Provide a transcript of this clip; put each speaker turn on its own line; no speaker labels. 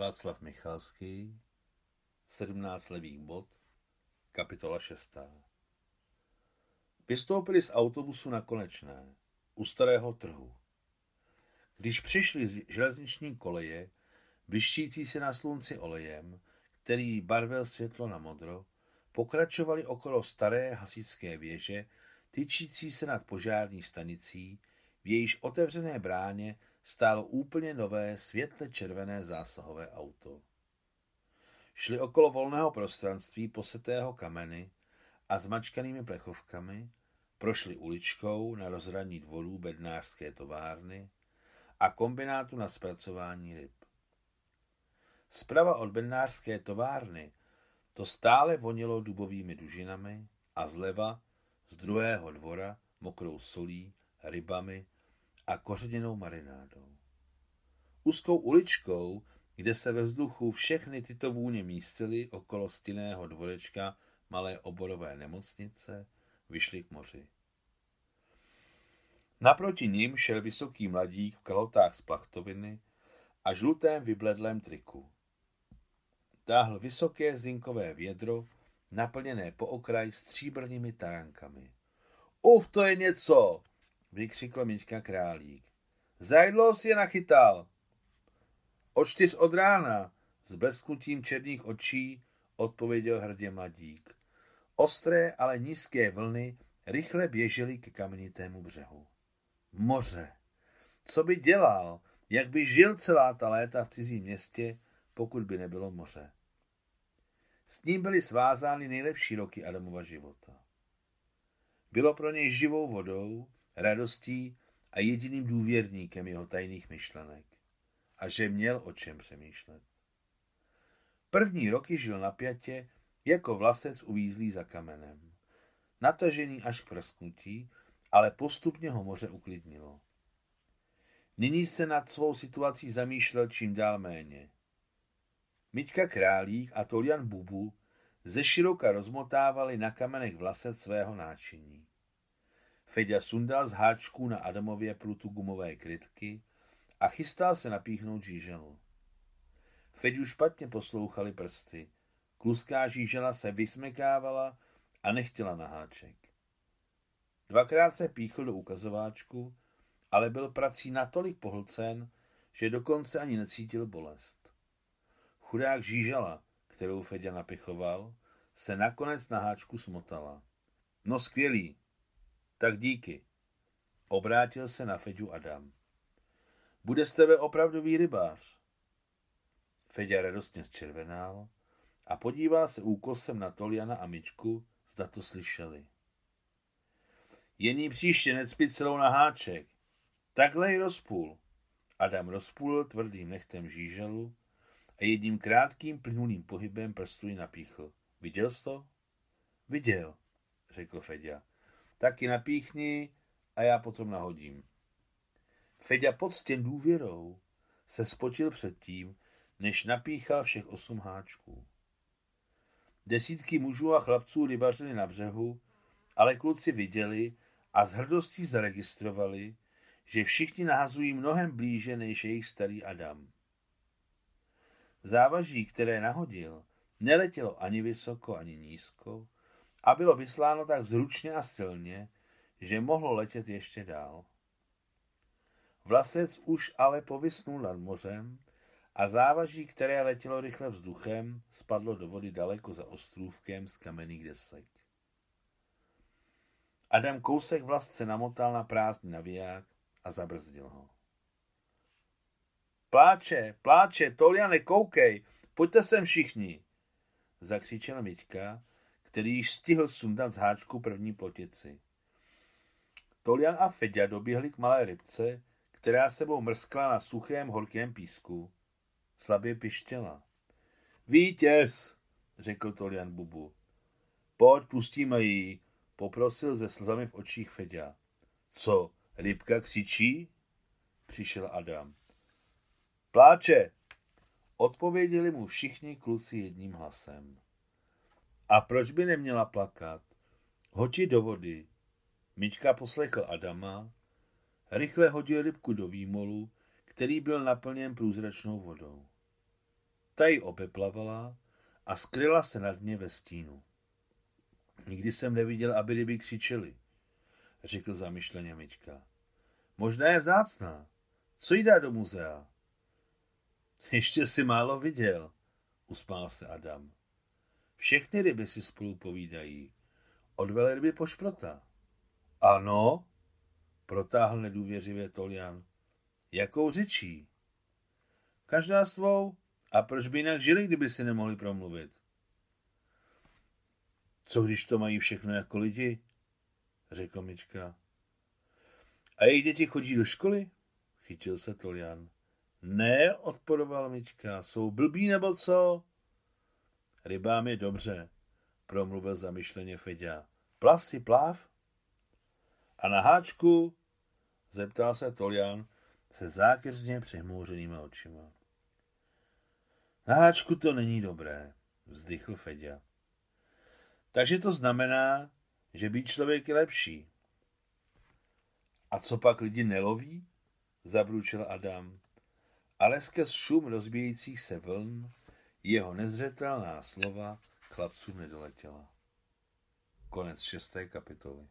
Václav Michalský, 17 levých bod, kapitola 6. Vystoupili z autobusu na konečné, u starého trhu. Když přišli z železniční koleje, vyštící se na slunci olejem, který barvil světlo na modro, pokračovali okolo staré hasičské věže, tyčící se nad požární stanicí, v jejíž otevřené bráně stálo úplně nové světle červené zásahové auto. Šli okolo volného prostranství posetého kameny a zmačkanými plechovkami, prošli uličkou na rozhraní dvorů bednářské továrny a kombinátu na zpracování ryb. Zprava od bednářské továrny to stále vonilo dubovými dužinami a zleva z druhého dvora mokrou solí, rybami a kořeněnou marinádou. Úzkou uličkou, kde se ve vzduchu všechny tyto vůně místily okolo stinného dvorečka malé oborové nemocnice, vyšli k moři. Naproti ním šel vysoký mladík v kalotách z plachtoviny a žlutém vybledlém triku. Táhl vysoké zinkové vědro, naplněné po okraj stříbrnými tarankami. Uf, to je něco, vykřikl Miťka Králík. Zajdlo si je nachytal. O čtyř od rána, s blesknutím černých očí, odpověděl hrdě mladík. Ostré, ale nízké vlny rychle běžely ke kamenitému břehu. Moře. Co by dělal? Jak by žil celá ta léta v cizím městě, pokud by nebylo moře? S ním byly svázány nejlepší roky Adamova života. Bylo pro něj živou vodou, radostí a jediným důvěrníkem jeho tajných myšlenek. A že měl o čem přemýšlet. První roky žil napjatě, jako vlasec uvízlý za kamenem. Natažený až k prsknutí, ale postupně ho moře uklidnilo. Nyní se nad svou situací zamýšlel čím dál méně. Miťka Králík a Tolian Bubu ze široka rozmotávali na kamenech vlasec svého náčiní. Feďa sundal z háčků na Adamově prutu gumové krytky a chystal se napíchnout žíželu. Feďu špatně poslouchali prsty. Kluská žížela se vysmekávala a nechtěla na háček. Dvakrát se píchl do ukazováčku, ale byl prací natolik pohlcen, že dokonce ani necítil bolest. Chudák žížela, kterou Fedě napichoval, se nakonec na háčku smotala. No skvělý, tak díky. Obrátil se na Feďu Adam. Bude z tebe opravdový rybář. Fedě radostně zčervenal a podíval se úkosem na Toliana a Myčku, zda to slyšeli. Jen příště necpit celou na háček. Takhle ji rozpůl. Adam rozpůl tvrdým nechtem žíželu a jedním krátkým plynulým pohybem prstu ji napíchl. Viděl jsi to? Viděl, řekl Fedя. Taky napíchni a já potom nahodím. Fedя poctěn důvěrou se spočil před tím, než napíchal všech osm háčků. Desítky mužů a chlapců rybařili na břehu, ale kluci viděli a s hrdostí zaregistrovali, že všichni nahazují mnohem blíže než jejich starý Adam. Závaží, které nahodil, neletělo ani vysoko, ani nízko a bylo vysláno tak zručně a silně, že mohlo letět ještě dál. Vlasec už ale povysnul nad mořem a závaží, které letělo rychle vzduchem, spadlo do vody daleko za ostrůvkem z kamenných desek. Adam kousek vlasce namotal na prázdný naviják a zabrzdil ho. Pláče, pláče, Toliane, koukej, pojďte sem všichni, zakřičela Miťka, který již stihl sundat z háčku první plotici. Tolian a Fedja doběhli k malé rybce, která sebou mrskla na suchém horkém písku. Slabě pištěla. Vítěz, řekl Tolian Bubu. Pojď, pustíme ji, poprosil ze slzami v očích Fedja. Co, rybka křičí? Přišel Adam. Pláče, odpověděli mu všichni kluci jedním hlasem. A proč by neměla plakat? Hoti do vody. Mička poslechl Adama, rychle hodil rybku do výmolu, který byl naplněn průzračnou vodou. Ta ji obeplavala a skryla se na dně ve stínu. Nikdy jsem neviděl, aby ryby křičeli, řekl zamyšleně Mička. Možná je vzácná. Co jí dá do muzea? Ještě si málo viděl, usmál se Adam. Všechny ryby si spolu povídají. Od velryby po šprota. Ano, protáhl nedůvěřivě Tolian. Jakou řečí? Každá svou. A proč by jinak žili, kdyby si nemohli promluvit? Co když to mají všechno jako lidi? Řekl Mička. A jejich děti chodí do školy? Chytil se Tolian. Ne, odporoval Mička. Jsou blbí nebo co? Rybám je dobře, promluvil zamyšleně Feďa. Plav si plav. A na háčku? Zeptal se Tolian se zákeřně přehmouřenýma očima. Na háčku to není dobré, vzdychl Feďa. Takže to znamená, že být člověk je lepší. A co pak lidi neloví? Zabručil Adam. Ale skrz šum rozbíjejících se vln jeho nezřetelná slova chlapcům nedoletěla. Konec šesté kapitoly.